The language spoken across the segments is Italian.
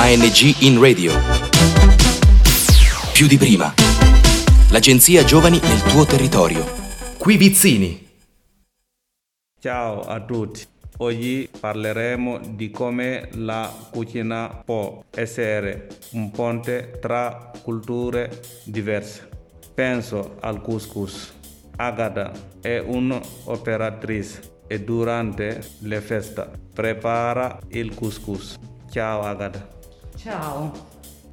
ANG in radio. Più di prima. L'agenzia Giovani nel tuo territorio. Qui Vizzini. Ciao a tutti. Oggi parleremo di come la cucina può essere un ponte tra culture diverse. Penso al couscous. Agada è un'operatrice e durante le feste prepara il couscous. Ciao Agada. Ciao.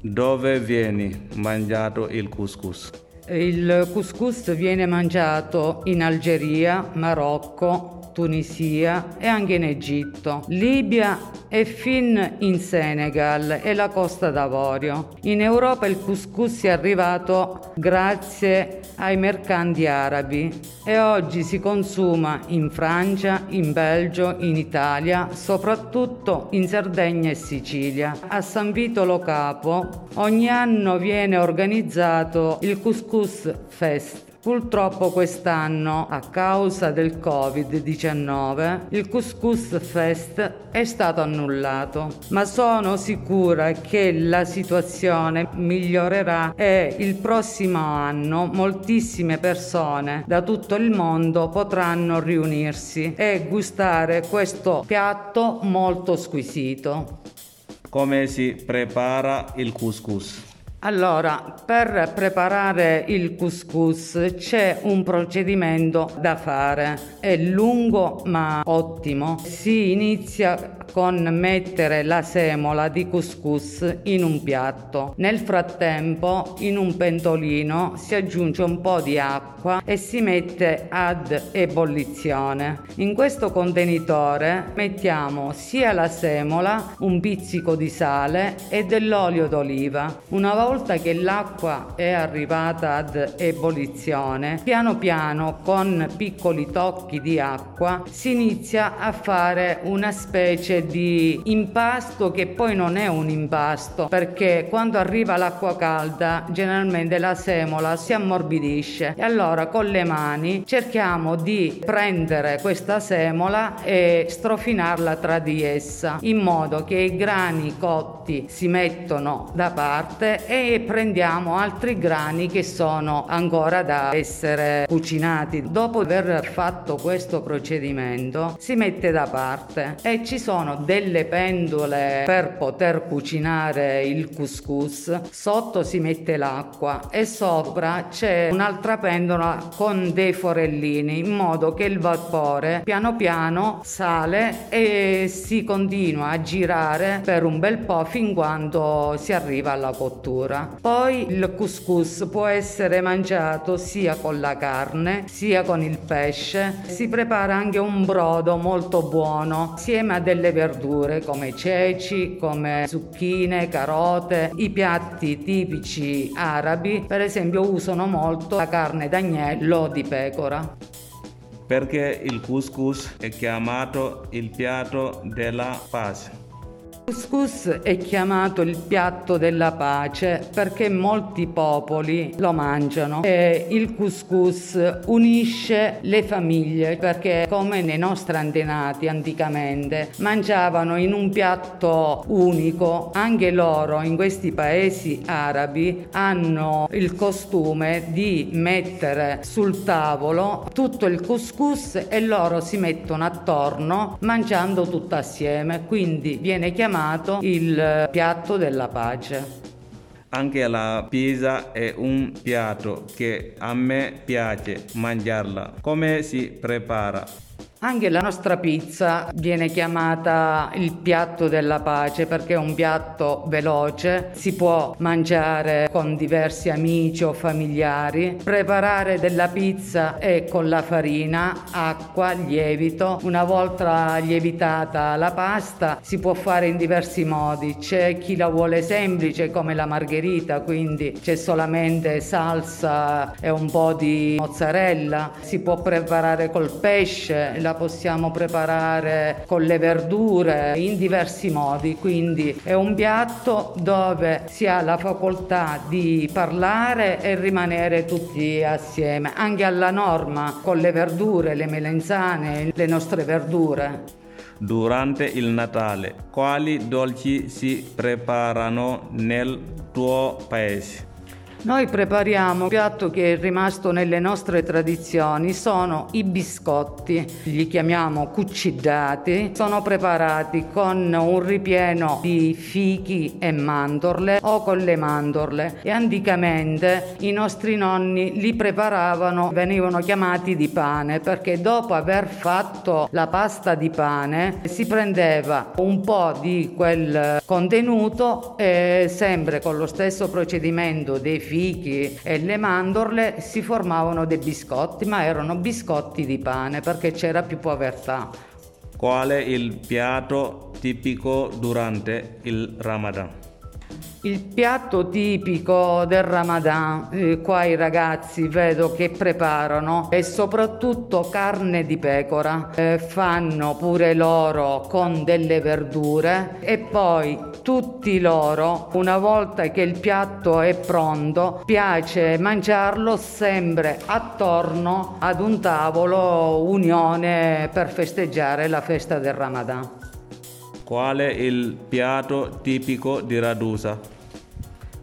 Dove viene mangiato il couscous? Il couscous viene mangiato in Algeria, Marocco, Tunisia e anche in Egitto, Libia e fin in Senegal e la Costa d'Avorio. In Europa il couscous è arrivato grazie ai mercanti arabi e oggi si consuma in Francia, in Belgio, in Italia, soprattutto in Sardegna e Sicilia. A San Vito Lo Capo ogni anno viene organizzato il Couscous Fest Purtroppo quest'anno, a causa del Covid-19, il Couscous Fest è stato annullato, ma sono sicura che la situazione migliorerà e il prossimo anno moltissime persone da tutto il mondo potranno riunirsi e gustare questo piatto molto squisito. Come si prepara il couscous? Allora, per preparare il couscous c'è un procedimento da fare, è lungo ma ottimo. Si inizia con mettere la semola di couscous in un piatto. Nel frattempo, in un pentolino si aggiunge un po' di acqua e si mette ad ebollizione. In questo contenitore mettiamo sia la semola, un pizzico di sale e dell'olio d'oliva. Una volta che l'acqua è arrivata ad ebollizione, piano piano con piccoli tocchi di acqua si inizia a fare una specie di impasto che poi non è un impasto perché quando arriva l'acqua calda generalmente la semola si ammorbidisce. E allora con le mani cerchiamo di prendere questa semola e strofinarla tra di essa in modo che i grani cotti si mettono da parte e prendiamo altri grani che sono ancora da essere cucinati. Dopo aver fatto questo procedimento si mette da parte e ci sono delle pendole per poter cucinare il couscous, sotto si mette l'acqua e sopra c'è un'altra pendola con dei forellini in modo che il vapore piano piano sale e si continua a girare per un bel po' fin quando si arriva alla cottura. Poi il couscous può essere mangiato sia con la carne sia con il pesce. Si prepara anche un brodo molto buono assieme a delle verdure come ceci, come zucchine, carote. I piatti tipici arabi, per esempio, usano molto la carne d'agnello o di pecora. Perché il couscous è chiamato il piatto della pace? Couscous è chiamato il piatto della pace perché molti popoli lo mangiano e il couscous unisce le famiglie perché come nei nostri antenati anticamente mangiavano in un piatto unico, anche loro in questi paesi arabi hanno il costume di mettere sul tavolo tutto il couscous e loro si mettono attorno mangiando tutto assieme, quindi viene chiamato chiamato il piatto della pace. Anche la pizza è un piatto che a me piace mangiarla. Come si prepara? Anche la nostra pizza viene chiamata il piatto della pace perché è un piatto veloce, si può mangiare con diversi amici o familiari. Preparare della pizza è con la farina, acqua, lievito. Una volta lievitata la pasta si può fare in diversi modi. C'è chi la vuole semplice come la margherita, quindi c'è solamente salsa e un po' di mozzarella. Si può preparare col pesce la possiamo preparare con le verdure in diversi modi, quindi è un piatto dove si ha la facoltà di parlare e rimanere tutti assieme, anche alla norma con le verdure, le melenzane, le nostre verdure. durante il Natale. Quali dolci si preparano nel tuo paese? Noi prepariamo un piatto che è rimasto nelle nostre tradizioni, sono i biscotti, li chiamiamo cuccidati, sono preparati con un ripieno di fichi e mandorle o con le mandorle. E anticamente i nostri nonni li preparavano, venivano chiamati di pane perché dopo aver fatto la pasta di pane si prendeva un po' di quel contenuto e sempre con lo stesso procedimento dei fichi e le mandorle si formavano dei biscotti, ma erano biscotti di pane perché c'era più povertà. Qual è il piatto tipico durante il Ramadan? Il piatto tipico del Ramadan, eh, qua i ragazzi vedo che preparano, è soprattutto carne di pecora, eh, fanno pure loro con delle verdure e poi tutti loro, una volta che il piatto è pronto, piace mangiarlo sempre attorno ad un tavolo unione per festeggiare la festa del Ramadan. Qual è il piatto tipico di Radusa?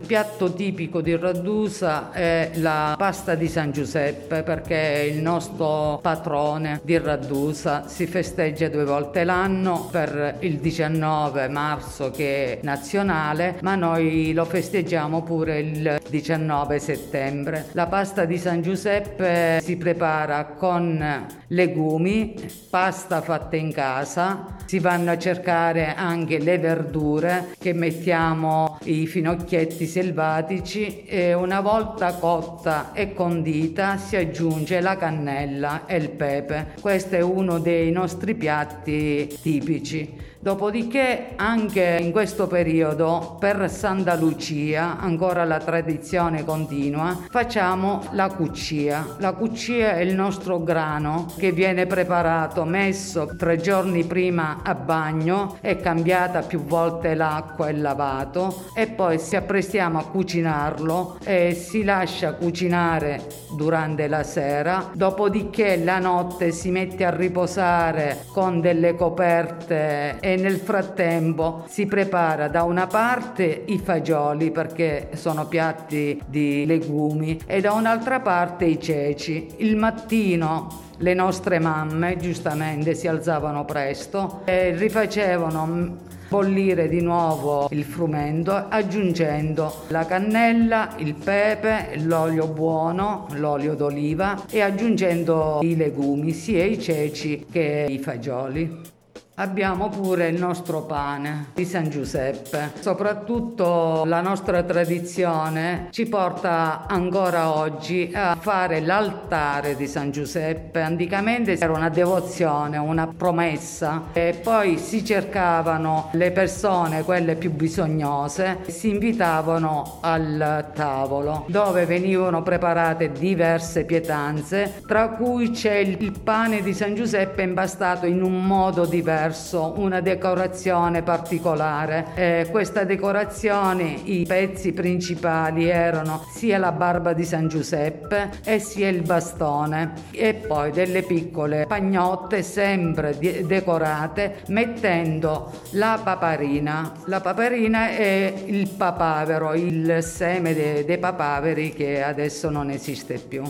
Il piatto tipico di Radusa è la pasta di San Giuseppe perché è il nostro patrone di Radusa. Si festeggia due volte l'anno per il 19 marzo che è nazionale, ma noi lo festeggiamo pure il 19 settembre. La pasta di San Giuseppe si prepara con legumi, pasta fatta in casa, si vanno a cercare anche le verdure che mettiamo i finocchietti selvatici e una volta cotta e condita si aggiunge la cannella e il pepe. Questo è uno dei nostri piatti tipici. Dopodiché anche in questo periodo per Santa Lucia, ancora la tradizione continua, facciamo la cuccia. La cuccia è il nostro grano che viene preparato, messo tre giorni prima a bagno, è cambiata più volte l'acqua e lavato e poi si apprestiamo a cucinarlo e si lascia cucinare durante la sera, dopodiché la notte si mette a riposare con delle coperte e nel frattempo si prepara da una parte i fagioli perché sono piatti di legumi e da un'altra parte i ceci. Il mattino le nostre mamme giustamente si alzavano presto e rifacevano bollire di nuovo il frumento aggiungendo la cannella, il pepe, l'olio buono, l'olio d'oliva e aggiungendo i legumi, sia i ceci che i fagioli. Abbiamo pure il nostro pane di San Giuseppe. Soprattutto la nostra tradizione ci porta ancora oggi a fare l'altare di San Giuseppe. Anticamente era una devozione, una promessa e poi si cercavano le persone, quelle più bisognose, si invitavano al tavolo dove venivano preparate diverse pietanze, tra cui c'è il pane di San Giuseppe impastato in un modo diverso attraverso una decorazione particolare. Eh, questa decorazione, i pezzi principali erano sia la barba di San Giuseppe e sia il bastone e poi delle piccole pagnotte sempre de- decorate mettendo la paparina. La paparina è il papavero, il seme de- dei papaveri che adesso non esiste più.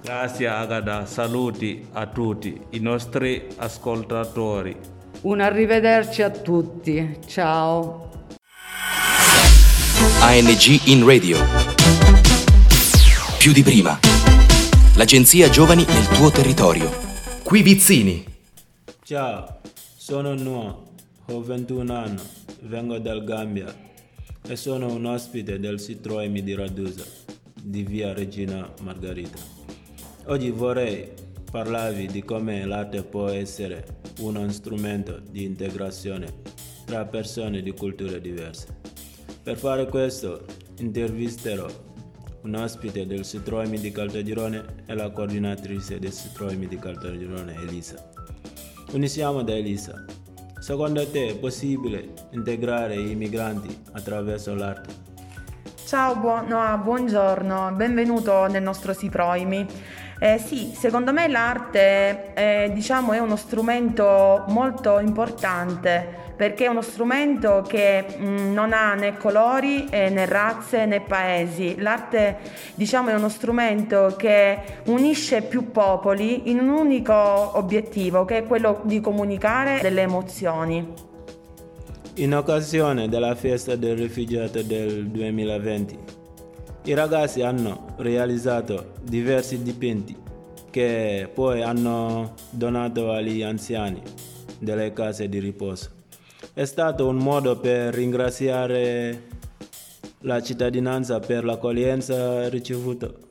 Grazie Agada, saluti a tutti i nostri ascoltatori. Un arrivederci a tutti, ciao. ANG in radio. Più di prima. L'agenzia Giovani nel tuo territorio. Qui Vizzini. Ciao, sono Noah, ho 21 anni, vengo dal Gambia e sono un ospite del Citroemi di Radusa, di via Regina Margherita. Oggi vorrei parlavi di come l'arte può essere uno strumento di integrazione tra persone di culture diverse. Per fare questo intervisterò un ospite del Citroemi di Caltagirone e la coordinatrice del Citroemi di Caltagirone, Elisa. Iniziamo da Elisa. Secondo te è possibile integrare i migranti attraverso l'arte? Ciao, buon, no, buongiorno, benvenuto nel nostro Citroemi. Eh, sì, secondo me l'arte è, diciamo, è uno strumento molto importante perché è uno strumento che mh, mm, non ha né colori eh, né razze né paesi. L'arte diciamo, è uno strumento che unisce più popoli in un unico obiettivo che è quello di comunicare delle emozioni. In occasione della festa del rifugiato del 2020 i ragazzi hanno realizzato diversi dipinti che poi hanno donato agli anziani delle case di riposo. È stato un modo per ringraziare la cittadinanza per l'accoglienza ricevuta.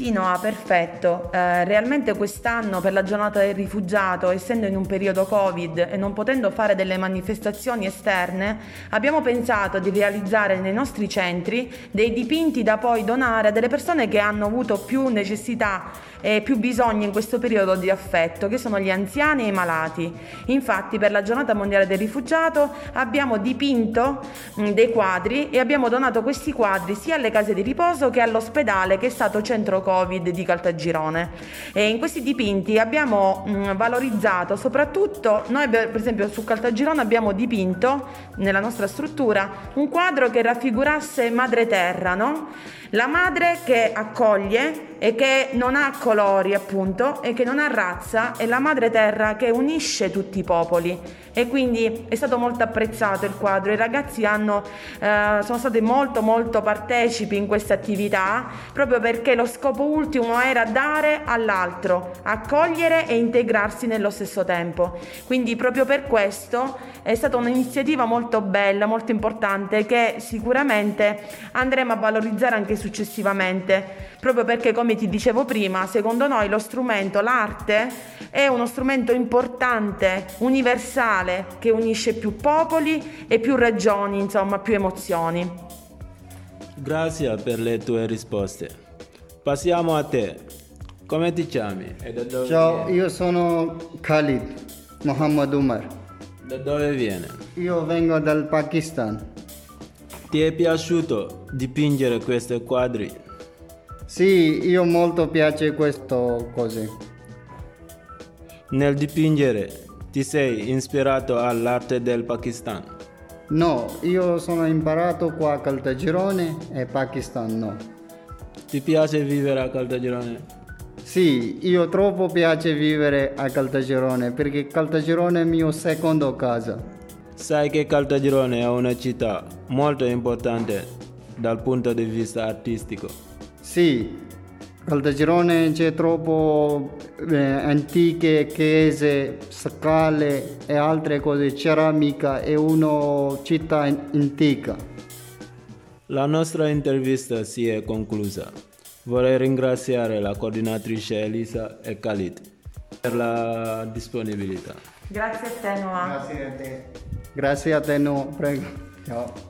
Sì, Noah, perfetto. Eh, realmente quest'anno per la giornata del rifugiato, essendo in un periodo Covid e non potendo fare delle manifestazioni esterne, abbiamo pensato di realizzare nei nostri centri dei dipinti da poi donare a delle persone che hanno avuto più necessità e più bisogno in questo periodo di affetto, che sono gli anziani e i malati. Infatti per la giornata mondiale del rifugiato abbiamo dipinto mh, dei quadri e abbiamo donato questi quadri sia alle case di riposo che all'ospedale che è stato centro Covid di Caltagirone. E in questi dipinti abbiamo mh, valorizzato soprattutto, noi per esempio su Caltagirone abbiamo dipinto nella nostra struttura un quadro che raffigurasse Madre Terra, no? La madre che accoglie e che non ha colori appunto e che non ha razza è la madre terra che unisce tutti i popoli. E quindi è stato molto apprezzato il quadro, i ragazzi hanno, eh, sono stati molto molto partecipi in questa attività proprio perché lo scopo ultimo era dare all'altro, accogliere e integrarsi nello stesso tempo. Quindi proprio per questo è stata un'iniziativa molto bella, molto importante che sicuramente andremo a valorizzare anche successivamente, proprio perché come ti dicevo prima, secondo noi lo strumento, l'arte, è uno strumento importante, universale, che unisce più popoli e più regioni, insomma più emozioni. Grazie per le tue risposte. Passiamo a te. Come ti chiami? Ciao, io sono Khalid Muhammad Umar. Da dove viene? Io vengo dal Pakistan. Ti è piaciuto dipingere questi quadri? Sì, io molto piace questo cose. Nel dipingere ti sei ispirato all'arte del Pakistan? No, io sono imparato qua a Caltagirone e Pakistan no. Ti piace vivere a Caltagirone? Sì, io troppo piace vivere a Caltagirone perché Caltagirone è mio secondo casa. Sai che Caltagirone è una città molto importante dal punto di vista artistico. Sì, Caltagirone c'è troppo eh, antiche chiese, scale e altre cose, ceramica, è una città antica. La nostra intervista si è conclusa. Vorrei ringraziare la coordinatrice Elisa e Khalid per la disponibilità. Grazie a te Noah. Grazie a te. Grazie a te, no, prego. Ciao.